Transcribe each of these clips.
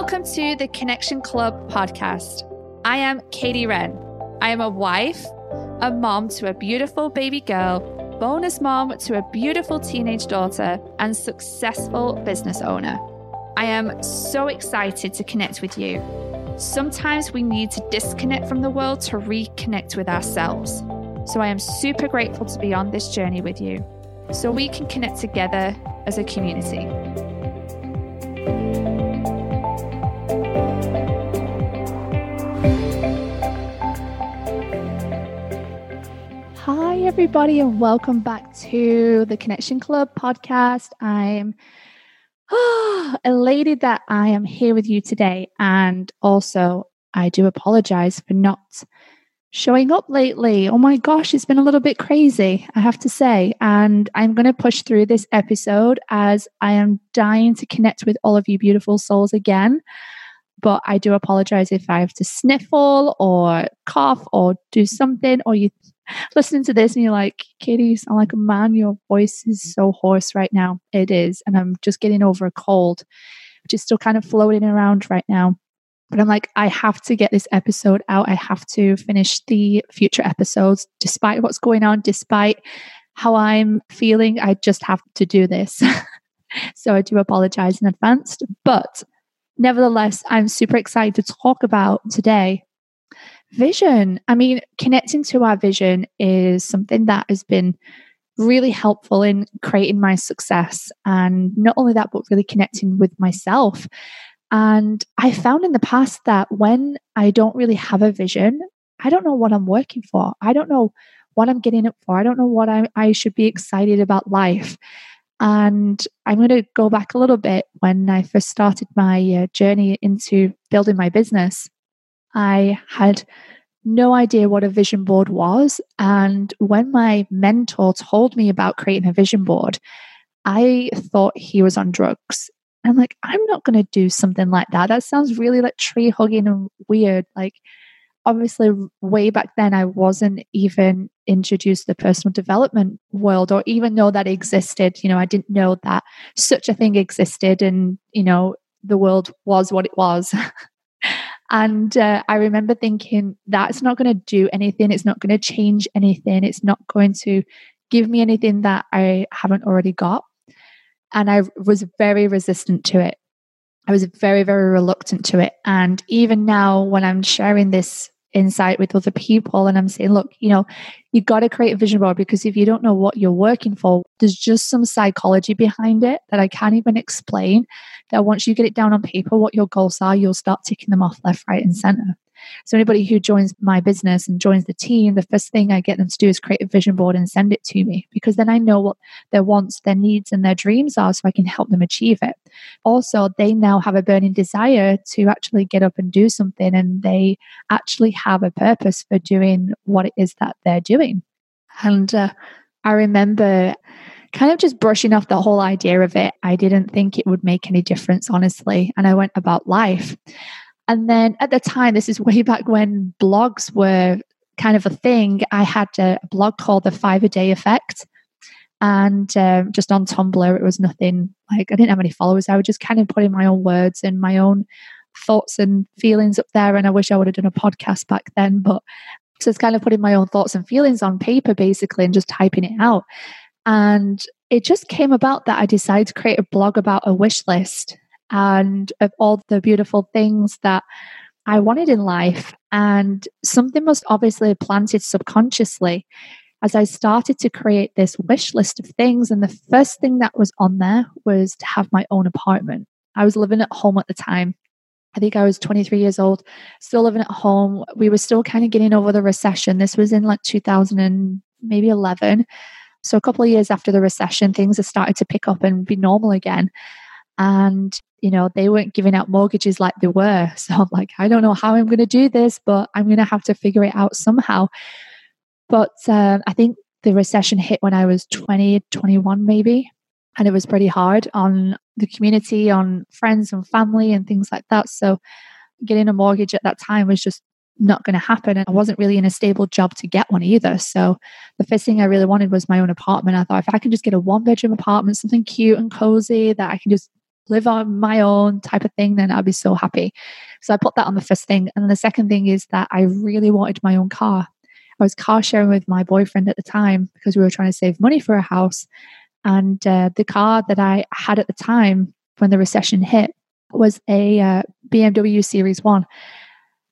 Welcome to the Connection Club podcast. I am Katie Wren. I am a wife, a mom to a beautiful baby girl, bonus mom to a beautiful teenage daughter, and successful business owner. I am so excited to connect with you. Sometimes we need to disconnect from the world to reconnect with ourselves. So I am super grateful to be on this journey with you so we can connect together as a community. Everybody, and welcome back to the Connection Club podcast. I'm oh, elated that I am here with you today. And also, I do apologize for not showing up lately. Oh my gosh, it's been a little bit crazy, I have to say. And I'm going to push through this episode as I am dying to connect with all of you beautiful souls again. But I do apologize if I have to sniffle or cough or do something, or you listening to this and you're like, Katie, you sound like a man. Your voice is so hoarse right now. It is. And I'm just getting over a cold, which is still kind of floating around right now. But I'm like, I have to get this episode out. I have to finish the future episodes, despite what's going on, despite how I'm feeling. I just have to do this. so I do apologize in advance. But nevertheless, I'm super excited to talk about today Vision. I mean, connecting to our vision is something that has been really helpful in creating my success. And not only that, but really connecting with myself. And I found in the past that when I don't really have a vision, I don't know what I'm working for. I don't know what I'm getting up for. I don't know what I, I should be excited about life. And I'm going to go back a little bit when I first started my uh, journey into building my business. I had no idea what a vision board was. And when my mentor told me about creating a vision board, I thought he was on drugs. I'm like, I'm not going to do something like that. That sounds really like tree hugging and weird. Like, obviously, way back then, I wasn't even introduced to the personal development world or even know that existed. You know, I didn't know that such a thing existed and, you know, the world was what it was. And uh, I remember thinking, that's not going to do anything. It's not going to change anything. It's not going to give me anything that I haven't already got. And I was very resistant to it. I was very, very reluctant to it. And even now, when I'm sharing this insight with other people and I'm saying, look, you know, you got to create a vision board because if you don't know what you're working for, there's just some psychology behind it that I can't even explain. That once you get it down on paper, what your goals are, you'll start ticking them off left, right, and center. So anybody who joins my business and joins the team, the first thing I get them to do is create a vision board and send it to me because then I know what their wants, their needs, and their dreams are so I can help them achieve it. Also, they now have a burning desire to actually get up and do something and they actually have a purpose for doing what it is that they're doing. And uh, I remember kind of just brushing off the whole idea of it. I didn't think it would make any difference, honestly. And I went about life. And then at the time, this is way back when blogs were kind of a thing. I had a blog called The Five a Day Effect. And um, just on Tumblr, it was nothing like I didn't have any followers. I would just kind of put in my own words and my own thoughts and feelings up there. And I wish I would have done a podcast back then. But so it's kind of putting my own thoughts and feelings on paper, basically, and just typing it out. And it just came about that I decided to create a blog about a wish list and of all the beautiful things that I wanted in life. And something was obviously planted subconsciously as I started to create this wish list of things. And the first thing that was on there was to have my own apartment. I was living at home at the time. I think I was 23 years old, still living at home. We were still kind of getting over the recession. This was in like 2000 and maybe 11. So a couple of years after the recession, things have started to pick up and be normal again. And you know, they weren't giving out mortgages like they were. So I'm like, I don't know how I'm going to do this, but I'm going to have to figure it out somehow. But uh, I think the recession hit when I was 20, 21 maybe. And it was pretty hard on the community, on friends and family and things like that. So getting a mortgage at that time was just not going to happen. And I wasn't really in a stable job to get one either. So the first thing I really wanted was my own apartment. I thought if I can just get a one bedroom apartment, something cute and cozy that I can just live on my own type of thing, then I'd be so happy. So I put that on the first thing. And the second thing is that I really wanted my own car. I was car sharing with my boyfriend at the time because we were trying to save money for a house. And uh, the car that I had at the time when the recession hit was a uh, BMW Series 1.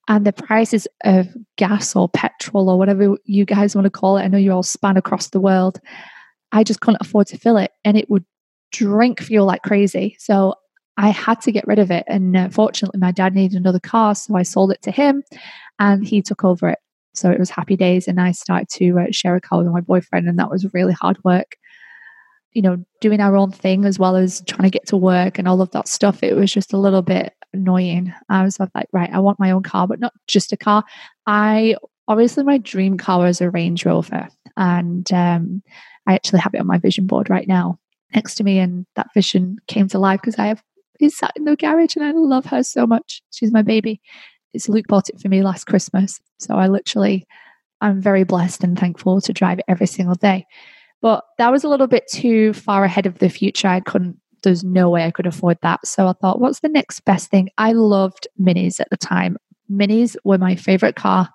And the prices of gas or petrol or whatever you guys want to call it, I know you all span across the world. I just couldn't afford to fill it. And it would drink fuel like crazy. So I had to get rid of it. And uh, fortunately, my dad needed another car. So I sold it to him and he took over it. So it was happy days. And I started to uh, share a car with my boyfriend. And that was really hard work. You know, doing our own thing as well as trying to get to work and all of that stuff. It was just a little bit annoying. I was like, right, I want my own car, but not just a car. I obviously, my dream car was a Range Rover. And um, I actually have it on my vision board right now next to me. And that vision came to life because I have is sat in the garage and I love her so much. She's my baby. It's Luke bought it for me last Christmas. So I literally, I'm very blessed and thankful to drive it every single day. But that was a little bit too far ahead of the future. I couldn't, there's no way I could afford that. So I thought, what's the next best thing? I loved minis at the time. Minis were my favorite car.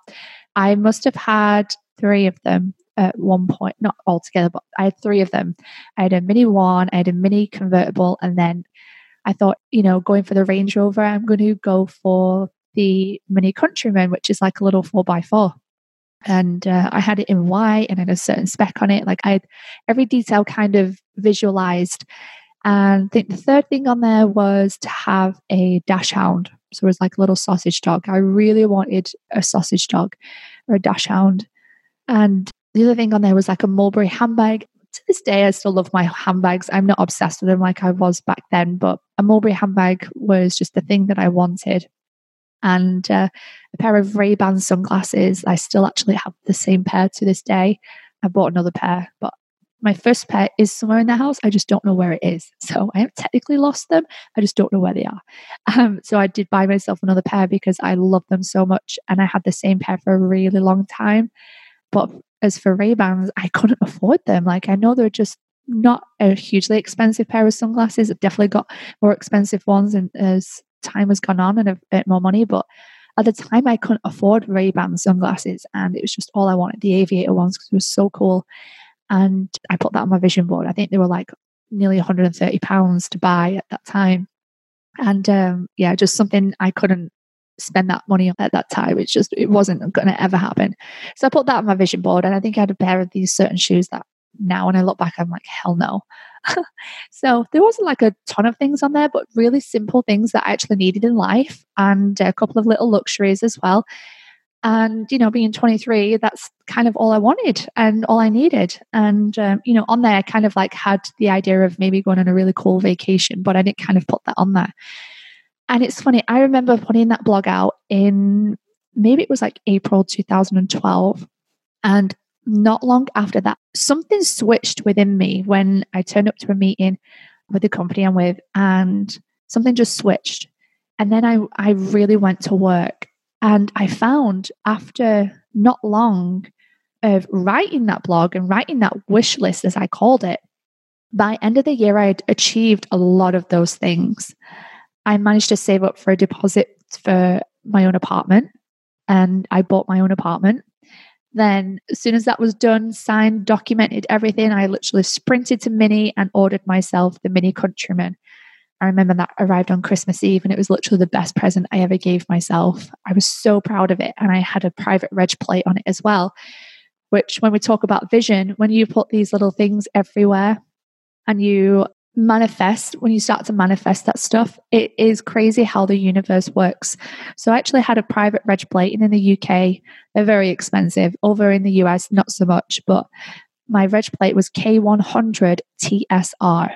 I must have had three of them at one point, not all together, but I had three of them. I had a mini one, I had a mini convertible, and then I thought, you know, going for the Range Rover, I'm going to go for the Mini Countryman, which is like a little four by four. And uh, I had it in white and had a certain spec on it. Like I had every detail kind of visualized. And I think the third thing on there was to have a dachshund. So it was like a little sausage dog. I really wanted a sausage dog or a dachshund. And the other thing on there was like a mulberry handbag to this day, I still love my handbags. I'm not obsessed with them like I was back then, but a Mulberry handbag was just the thing that I wanted. And uh, a pair of Ray Ban sunglasses. I still actually have the same pair to this day. I bought another pair, but my first pair is somewhere in the house. I just don't know where it is. So I have technically lost them. I just don't know where they are. Um, so I did buy myself another pair because I love them so much. And I had the same pair for a really long time. But as for Ray Bans, I couldn't afford them. Like I know they're just not a hugely expensive pair of sunglasses. I've definitely got more expensive ones, and as time has gone on and I've earned more money, but at the time I couldn't afford Ray Ban sunglasses, and it was just all I wanted. The aviator ones because it was so cool, and I put that on my vision board. I think they were like nearly 130 pounds to buy at that time, and um, yeah, just something I couldn't spend that money at that time. It's just, it wasn't going to ever happen. So I put that on my vision board. And I think I had a pair of these certain shoes that now when I look back, I'm like, hell no. so there wasn't like a ton of things on there, but really simple things that I actually needed in life and a couple of little luxuries as well. And, you know, being 23, that's kind of all I wanted and all I needed. And, um, you know, on there, I kind of like had the idea of maybe going on a really cool vacation, but I didn't kind of put that on there. And it's funny, I remember putting that blog out in maybe it was like April 2012. And not long after that, something switched within me when I turned up to a meeting with the company I'm with, and something just switched. And then I, I really went to work. And I found after not long of writing that blog and writing that wish list, as I called it, by end of the year, I had achieved a lot of those things. I managed to save up for a deposit for my own apartment and I bought my own apartment. Then, as soon as that was done, signed, documented everything, I literally sprinted to Mini and ordered myself the Mini Countryman. I remember that arrived on Christmas Eve and it was literally the best present I ever gave myself. I was so proud of it. And I had a private reg plate on it as well, which, when we talk about vision, when you put these little things everywhere and you manifest when you start to manifest that stuff it is crazy how the universe works. So i actually had a private reg plate in the uk they're very expensive. Over in the us not so much but my reg plate was k100 tsr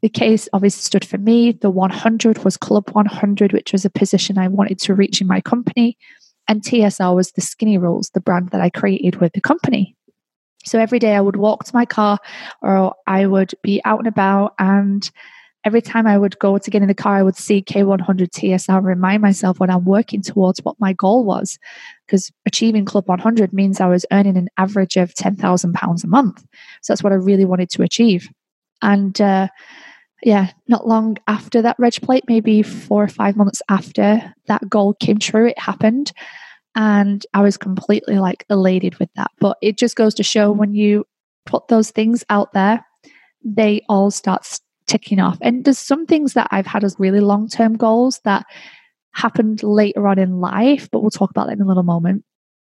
the case obviously stood for me. The 100 was club 100 which was a position i wanted to reach in my company and tsr was the skinny rules the brand that i created with the company so every day I would walk to my car or I would be out and about. And every time I would go to get in the car, I would see K100 TSR, remind myself when I'm working towards, what my goal was. Because achieving Club 100 means I was earning an average of £10,000 a month. So that's what I really wanted to achieve. And uh, yeah, not long after that reg plate, maybe four or five months after that goal came true, it happened. And I was completely like elated with that. But it just goes to show when you put those things out there, they all start ticking off. And there's some things that I've had as really long term goals that happened later on in life, but we'll talk about that in a little moment.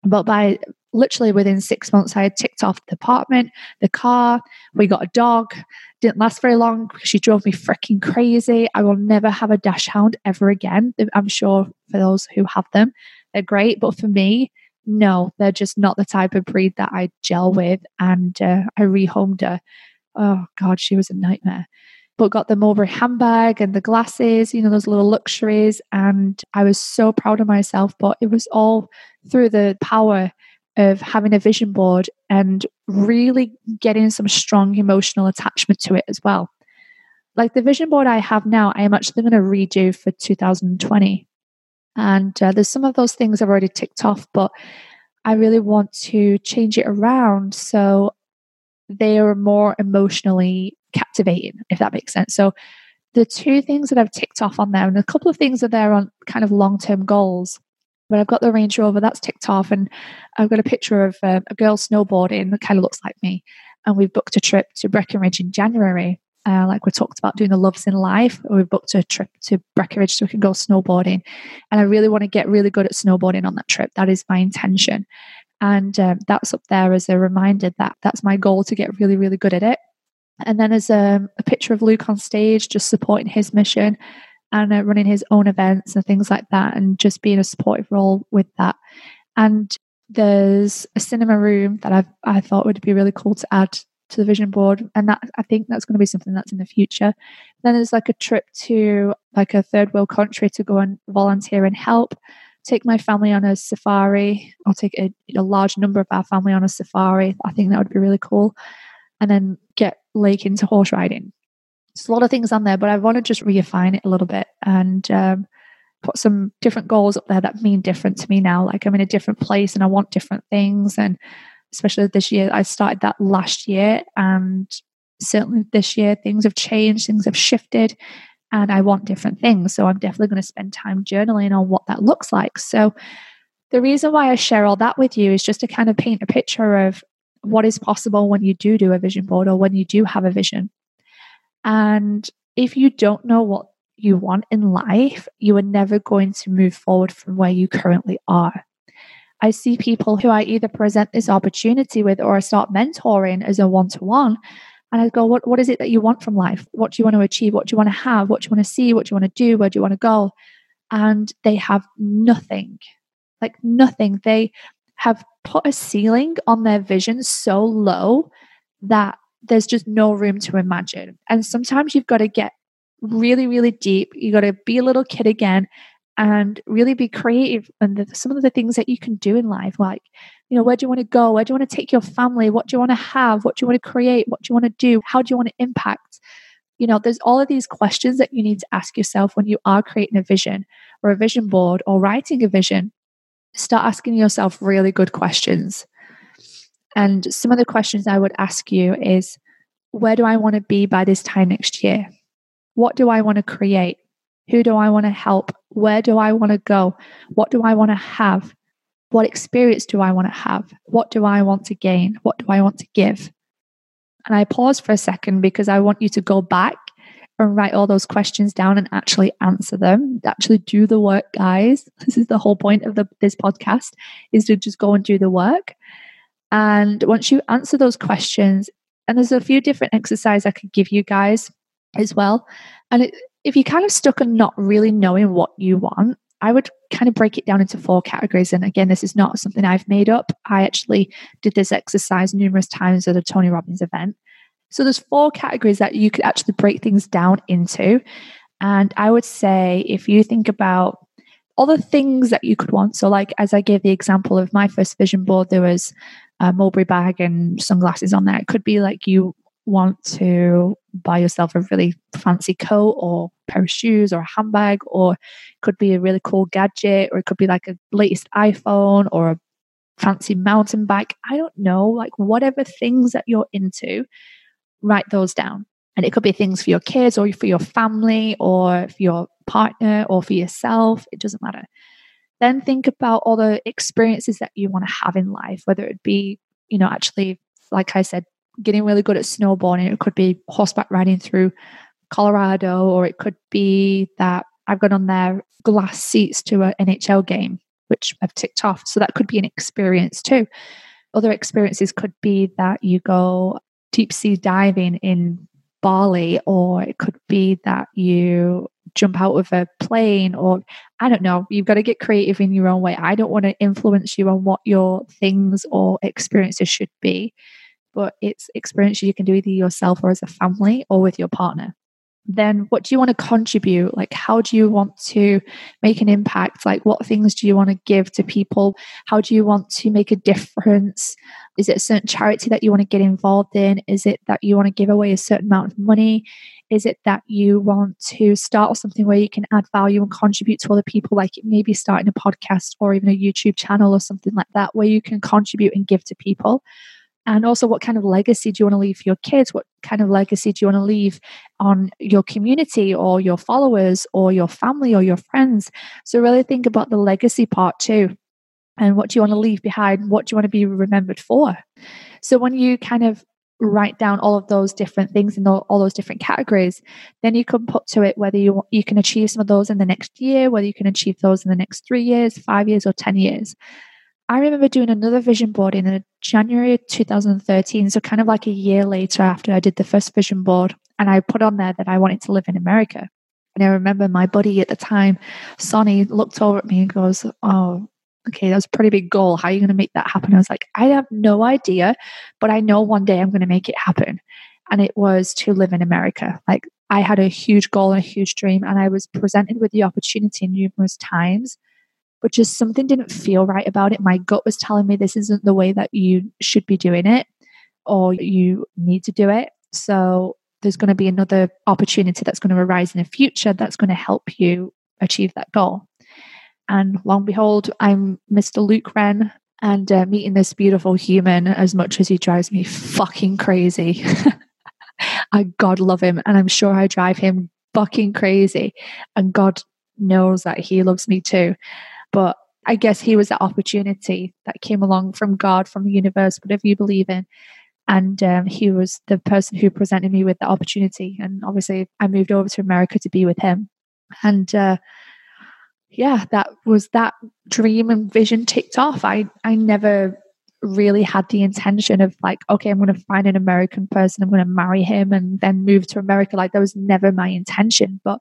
But by literally within six months, I had ticked off the apartment, the car, we got a dog. Didn't last very long because she drove me freaking crazy. I will never have a dachshund ever again. I'm sure for those who have them, they're great. But for me, no, they're just not the type of breed that I gel with. And uh, I rehomed her. Oh, God, she was a nightmare but got the Mulberry handbag and the glasses, you know, those little luxuries. And I was so proud of myself. But it was all through the power of having a vision board and really getting some strong emotional attachment to it as well. Like the vision board I have now, I am actually going to redo for 2020. And uh, there's some of those things I've already ticked off, but I really want to change it around so they are more emotionally captivating, if that makes sense. So the two things that I've ticked off on there, and a couple of things are there on kind of long term goals. But I've got the Range Rover that's ticked off, and I've got a picture of uh, a girl snowboarding that kind of looks like me. And we've booked a trip to Breckenridge in January. Uh, like we talked about doing the loves in life, we've booked a trip to Breckenridge so we can go snowboarding. And I really want to get really good at snowboarding on that trip. That is my intention. And um, that's up there as a reminder that that's my goal to get really, really good at it. And then there's a, a picture of Luke on stage, just supporting his mission and uh, running his own events and things like that, and just being a supportive role with that. And there's a cinema room that I've, I thought would be really cool to add to the vision board, and that I think that's going to be something that's in the future. Then there's like a trip to like a third world country to go and volunteer and help. Take my family on a safari, or take a, a large number of our family on a safari. I think that would be really cool. And then get Lake into horse riding. There's a lot of things on there, but I want to just refine it a little bit and um, put some different goals up there that mean different to me now. Like I'm in a different place and I want different things. And especially this year, I started that last year. And certainly this year, things have changed, things have shifted, and I want different things. So I'm definitely going to spend time journaling on what that looks like. So the reason why I share all that with you is just to kind of paint a picture of what is possible when you do do a vision board or when you do have a vision. And if you don't know what you want in life, you are never going to move forward from where you currently are. I see people who I either present this opportunity with or I start mentoring as a one to one. And I go, what, what is it that you want from life? What do you want to achieve? What do you want to have? What do you want to see? What do you want to do? Where do you want to go? And they have nothing, like nothing. They have put a ceiling on their vision so low that there's just no room to imagine. And sometimes you've got to get really, really deep. You got to be a little kid again and really be creative. And the, some of the things that you can do in life, like, you know, where do you want to go? Where do you want to take your family? What do you want to have? What do you want to create? What do you want to do? How do you want to impact? You know, there's all of these questions that you need to ask yourself when you are creating a vision or a vision board or writing a vision start asking yourself really good questions. And some of the questions I would ask you is where do I want to be by this time next year? What do I want to create? Who do I want to help? Where do I want to go? What do I want to have? What experience do I want to have? What do I want to gain? What do I want to give? And I pause for a second because I want you to go back and write all those questions down and actually answer them actually do the work guys this is the whole point of the, this podcast is to just go and do the work and once you answer those questions and there's a few different exercises i could give you guys as well and it, if you're kind of stuck on not really knowing what you want I would kind of break it down into four categories. And again, this is not something I've made up. I actually did this exercise numerous times at a Tony Robbins event. So there's four categories that you could actually break things down into. And I would say if you think about all the things that you could want. So, like as I gave the example of my first vision board, there was a mulberry bag and sunglasses on there. It could be like you want to buy yourself a really fancy coat or pair of shoes or a handbag, or it could be a really cool gadget, or it could be like a latest iPhone or a fancy mountain bike. I don't know, like whatever things that you're into, write those down. And it could be things for your kids or for your family or for your partner or for yourself. It doesn't matter. Then think about all the experiences that you want to have in life, whether it be, you know, actually, like I said, getting really good at snowboarding. It could be horseback riding through Colorado, or it could be that I've got on there glass seats to an NHL game, which I've ticked off. So that could be an experience too. Other experiences could be that you go deep sea diving in Bali, or it could be that you jump out of a plane, or I don't know. You've got to get creative in your own way. I don't want to influence you on what your things or experiences should be, but it's experiences you can do either yourself or as a family or with your partner then what do you want to contribute? Like, how do you want to make an impact? Like, what things do you want to give to people? How do you want to make a difference? Is it a certain charity that you want to get involved in? Is it that you want to give away a certain amount of money? Is it that you want to start something where you can add value and contribute to other people, like maybe starting a podcast or even a YouTube channel or something like that, where you can contribute and give to people? And also what kind of legacy do you want to leave for your kids? What kind of legacy do you want to leave on your community or your followers or your family or your friends? So really think about the legacy part too and what do you want to leave behind? What do you want to be remembered for? So when you kind of write down all of those different things in all, those different categories then you can put to it whether you you can achieve some of those in the next year whether you can achieve those in the next 3 years 5 years or 10 years I remember doing another vision board in January 2013, so kind of like a year later after I did the first vision board, and I put on there that I wanted to live in America. And I remember my buddy at the time, Sonny, looked over at me and goes, "Oh, okay, that's a pretty big goal. How are you going to make that happen?" I was like, "I have no idea, but I know one day I'm going to make it happen." And it was to live in America. Like I had a huge goal and a huge dream, and I was presented with the opportunity numerous times but just something didn't feel right about it. My gut was telling me this isn't the way that you should be doing it or you need to do it. So there's going to be another opportunity that's going to arise in the future that's going to help you achieve that goal. And lo and behold, I'm Mr. Luke Wren and uh, meeting this beautiful human as much as he drives me fucking crazy. I God love him, and I'm sure I drive him fucking crazy. And God knows that he loves me too. But I guess he was that opportunity that came along from God, from the universe, whatever you believe in. And um, he was the person who presented me with the opportunity. And obviously, I moved over to America to be with him. And uh, yeah, that was that dream and vision ticked off. I, I never really had the intention of like, okay, I'm going to find an American person, I'm going to marry him and then move to America. Like, that was never my intention. But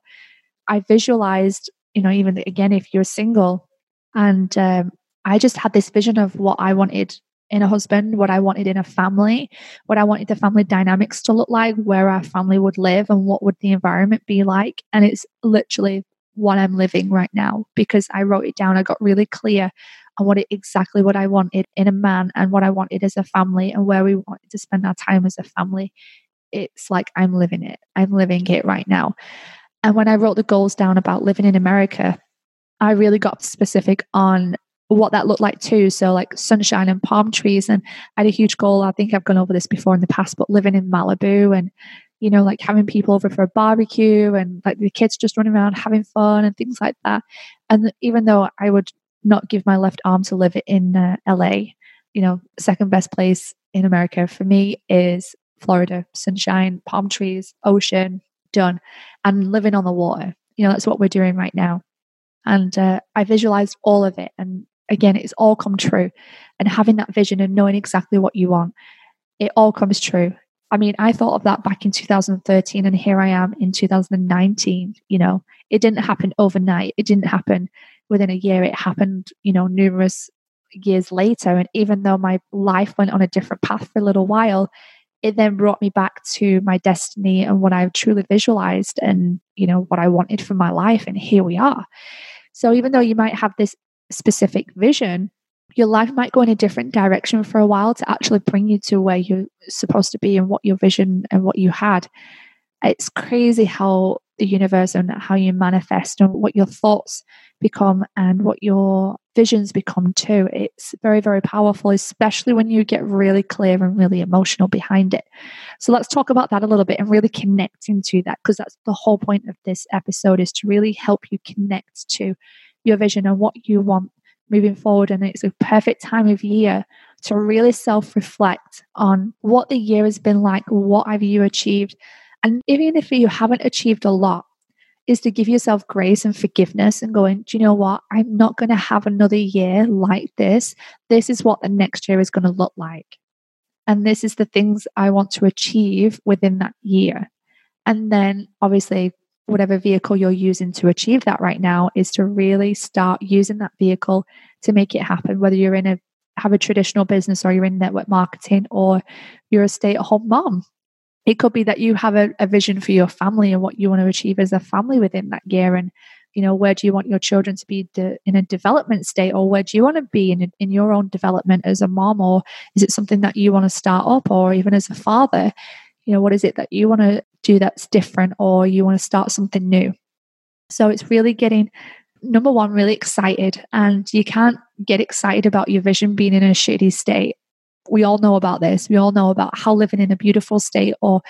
I visualized, you know, even again, if you're single, and um, I just had this vision of what I wanted in a husband, what I wanted in a family, what I wanted the family dynamics to look like, where our family would live, and what would the environment be like. And it's literally what I'm living right now because I wrote it down. I got really clear on what it, exactly what I wanted in a man and what I wanted as a family and where we wanted to spend our time as a family. It's like I'm living it. I'm living it right now. And when I wrote the goals down about living in America, I really got specific on what that looked like too. So like sunshine and palm trees. And I had a huge goal. I think I've gone over this before in the past, but living in Malibu and, you know, like having people over for a barbecue and like the kids just running around having fun and things like that. And even though I would not give my left arm to live in uh, LA, you know, second best place in America for me is Florida, sunshine, palm trees, ocean, done, and living on the water. You know, that's what we're doing right now. And uh, I visualized all of it. And again, it's all come true. And having that vision and knowing exactly what you want, it all comes true. I mean, I thought of that back in 2013, and here I am in 2019. You know, it didn't happen overnight, it didn't happen within a year, it happened, you know, numerous years later. And even though my life went on a different path for a little while, it then brought me back to my destiny and what I've truly visualized and, you know, what I wanted for my life. And here we are. So even though you might have this specific vision, your life might go in a different direction for a while to actually bring you to where you're supposed to be and what your vision and what you had. It's crazy how the universe and how you manifest and what your thoughts become and what your visions become too. It's very, very powerful, especially when you get really clear and really emotional behind it. So let's talk about that a little bit and really connect into that because that's the whole point of this episode is to really help you connect to your vision and what you want moving forward. And it's a perfect time of year to really self reflect on what the year has been like, what have you achieved. And even if you haven't achieved a lot, is to give yourself grace and forgiveness and going, do you know what? I'm not going to have another year like this. This is what the next year is going to look like. And this is the things I want to achieve within that year. And then obviously, whatever vehicle you're using to achieve that right now is to really start using that vehicle to make it happen, whether you're in a have a traditional business or you're in network marketing or you're a stay-at-home mom it could be that you have a, a, vision for your family and what you want to achieve as a family within that year. And you know where do you want your children to be de- in a development state or where do you want to be in, in your own development as a mom? Or is it something that you want to start up or even as a father? You know what is it that you want to do that's different or you want to start something new? So it's really getting number one really excited. And you can't get excited about your vision being in a shitty state we all know about this. We all know about how living in a beautiful state or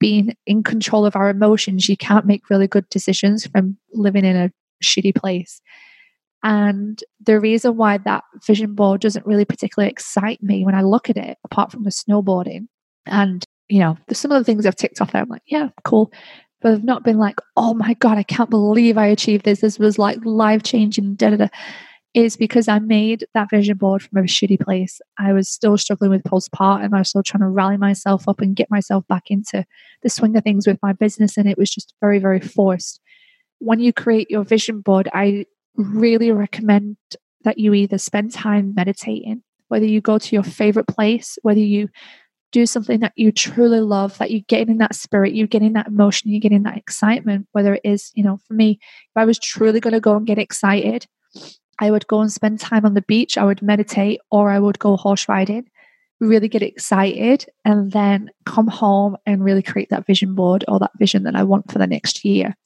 being in control of our emotions, you can't make really good decisions from living in a shitty place. And the reason why that vision board doesn't really particularly excite me when I look at it, apart from the snowboarding, and you know, some of the things I've ticked off there, I'm like, yeah, cool. But I've not been like, oh my God, I can't believe I achieved this. This was like life changing, da da da is because I made that vision board from a shitty place. I was still struggling with postpartum. I was still trying to rally myself up and get myself back into the swing of things with my business. And it was just very, very forced. When you create your vision board, I really recommend that you either spend time meditating, whether you go to your favorite place, whether you do something that you truly love, that you get in that spirit, you get in that emotion, you get in that excitement, whether it is, you know, for me, if I was truly going to go and get excited, I would go and spend time on the beach, I would meditate, or I would go horse riding, really get excited, and then come home and really create that vision board or that vision that I want for the next year.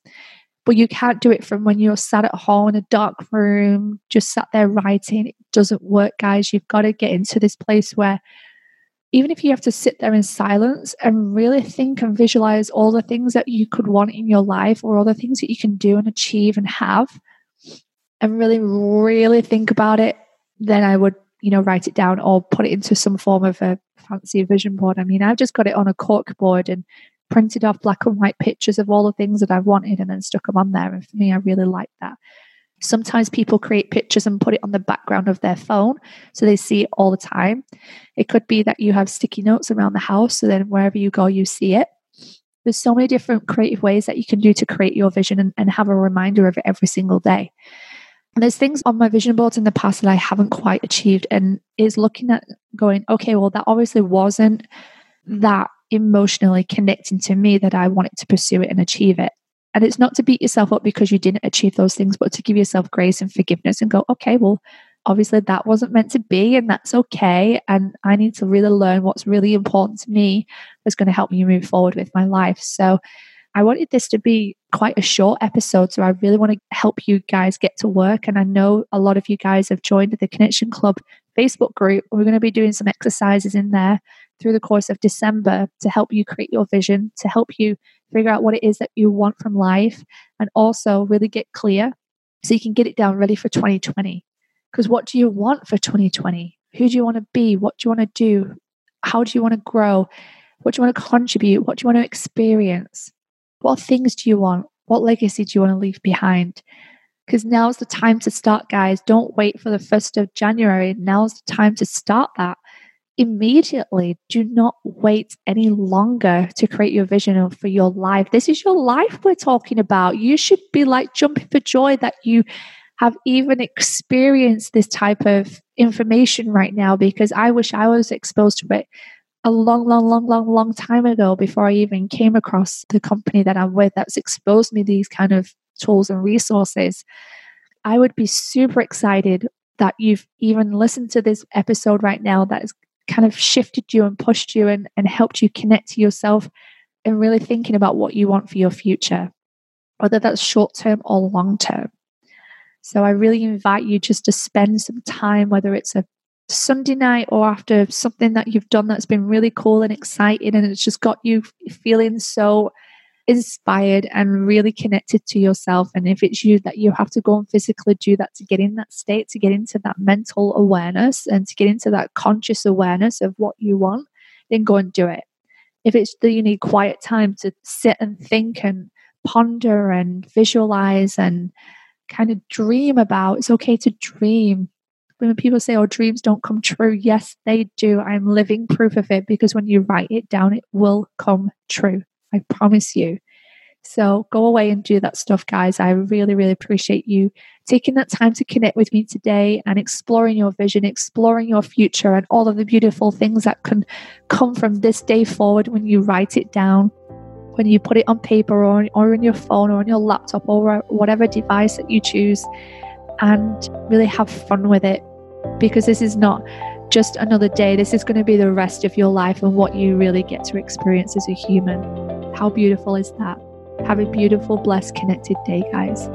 But you can't do it from when you're sat at home in a dark room, just sat there writing. It doesn't work, guys. You've got to get into this place where even if you have to sit there in silence and really think and visualize all the things that you could want in your life or all the things that you can do and achieve and have, and really, really think about it, then I would, you know, write it down or put it into some form of a fancy vision board. I mean, I've just got it on a cork board and printed off black and white pictures of all the things that I've wanted and then stuck them on there. And for me, I really like that. Sometimes people create pictures and put it on the background of their phone so they see it all the time. It could be that you have sticky notes around the house so then wherever you go, you see it. There's so many different creative ways that you can do to create your vision and, and have a reminder of it every single day. There's things on my vision boards in the past that I haven't quite achieved, and is looking at going, okay, well, that obviously wasn't mm. that emotionally connecting to me that I wanted to pursue it and achieve it. And it's not to beat yourself up because you didn't achieve those things, but to give yourself grace and forgiveness and go, okay, well, obviously that wasn't meant to be, and that's okay. And I need to really learn what's really important to me that's going to help me move forward with my life. So I wanted this to be quite a short episode. So I really want to help you guys get to work. And I know a lot of you guys have joined the Connection Club Facebook group. We're going to be doing some exercises in there through the course of December to help you create your vision, to help you figure out what it is that you want from life, and also really get clear so you can get it down ready for 2020. Because what do you want for 2020? Who do you want to be? What do you want to do? How do you want to grow? What do you want to contribute? What do you want to experience? What things do you want? What legacy do you want to leave behind? Because now's the time to start, guys. Don't wait for the 1st of January. Now's the time to start that immediately. Do not wait any longer to create your vision for your life. This is your life we're talking about. You should be like jumping for joy that you have even experienced this type of information right now because I wish I was exposed to it a long, long, long, long, long time ago before I even came across the company that I'm with that's exposed me these kind of tools and resources. I would be super excited that you've even listened to this episode right now that has kind of shifted you and pushed you and, and helped you connect to yourself and really thinking about what you want for your future. whether that's short term or long term. So I really invite you just to spend some time, whether it's a Sunday night or after something that you've done that's been really cool and exciting and it's just got you feeling so inspired and really connected to yourself. And if it's you that you have to go and physically do that to get in that state, to get into that mental awareness and to get into that conscious awareness of what you want, then go and do it. If it's that you need quiet time to sit and think and ponder and visualize and kind of dream about, it's okay to dream. When people say, oh, dreams don't come true, yes, they do. I'm living proof of it because when you write it down, it will come true. I promise you. So go away and do that stuff, guys. I really, really appreciate you taking that time to connect with me today and exploring your vision, exploring your future, and all of the beautiful things that can come from this day forward when you write it down, when you put it on paper or, or on your phone or on your laptop or whatever device that you choose, and really have fun with it. Because this is not just another day. This is going to be the rest of your life and what you really get to experience as a human. How beautiful is that? Have a beautiful, blessed, connected day, guys.